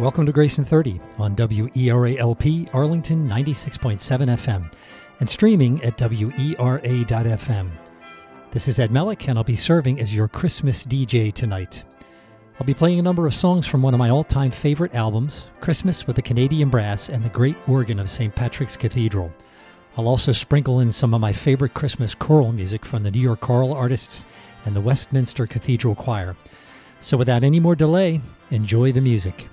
Welcome to Grayson 30 on WERALP Arlington 96.7 FM and streaming at WERA.FM. This is Ed Melick, and I'll be serving as your Christmas DJ tonight. I'll be playing a number of songs from one of my all time favorite albums, Christmas with the Canadian Brass and the Great Organ of St. Patrick's Cathedral. I'll also sprinkle in some of my favorite Christmas choral music from the New York choral artists and the Westminster Cathedral Choir. So, without any more delay, enjoy the music.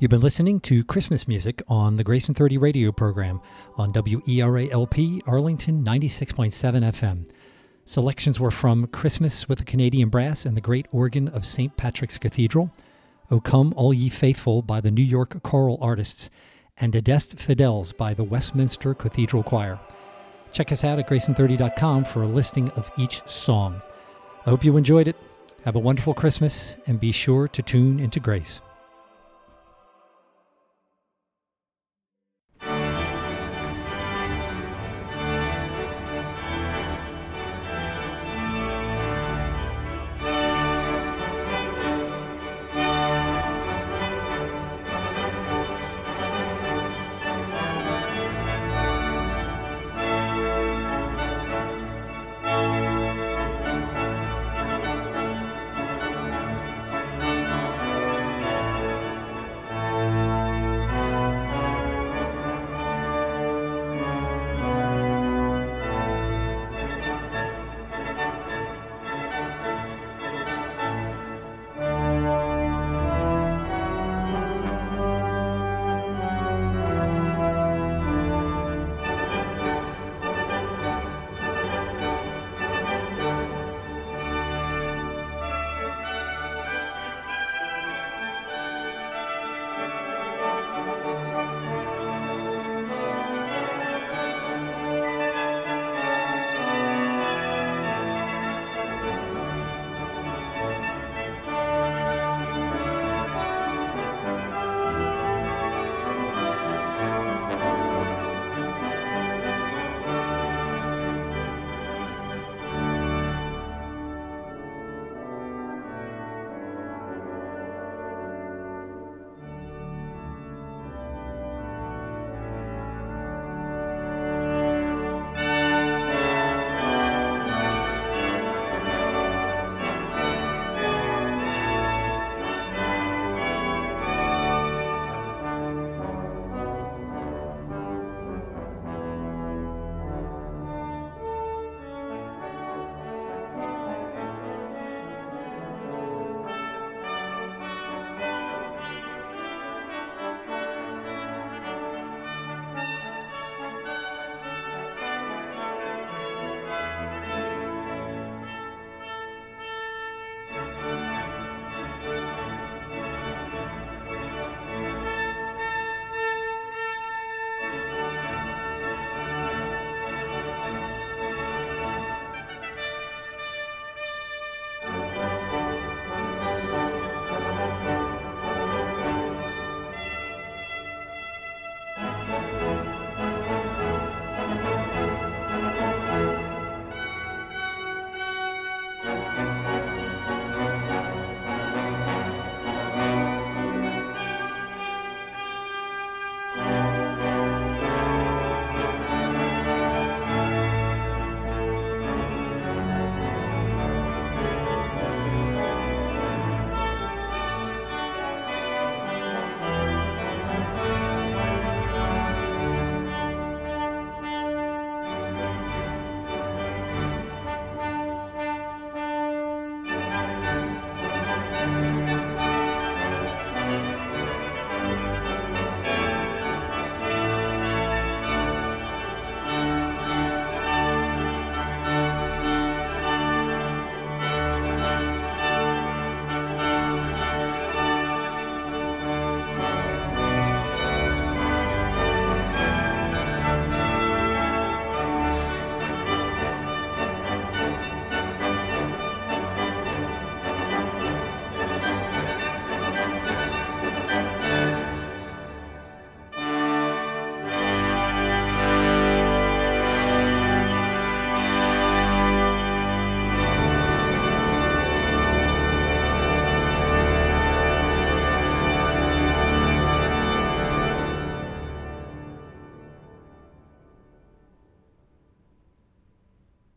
You've been listening to Christmas music on the Grayson 30 radio program on WERALP Arlington 96.7 FM. Selections were from Christmas with the Canadian Brass and the Great Organ of St. Patrick's Cathedral, O Come All Ye Faithful by the New York Choral Artists, and Adeste Fideles by the Westminster Cathedral Choir. Check us out at grayson30.com for a listing of each song. I hope you enjoyed it. Have a wonderful Christmas and be sure to tune into grace.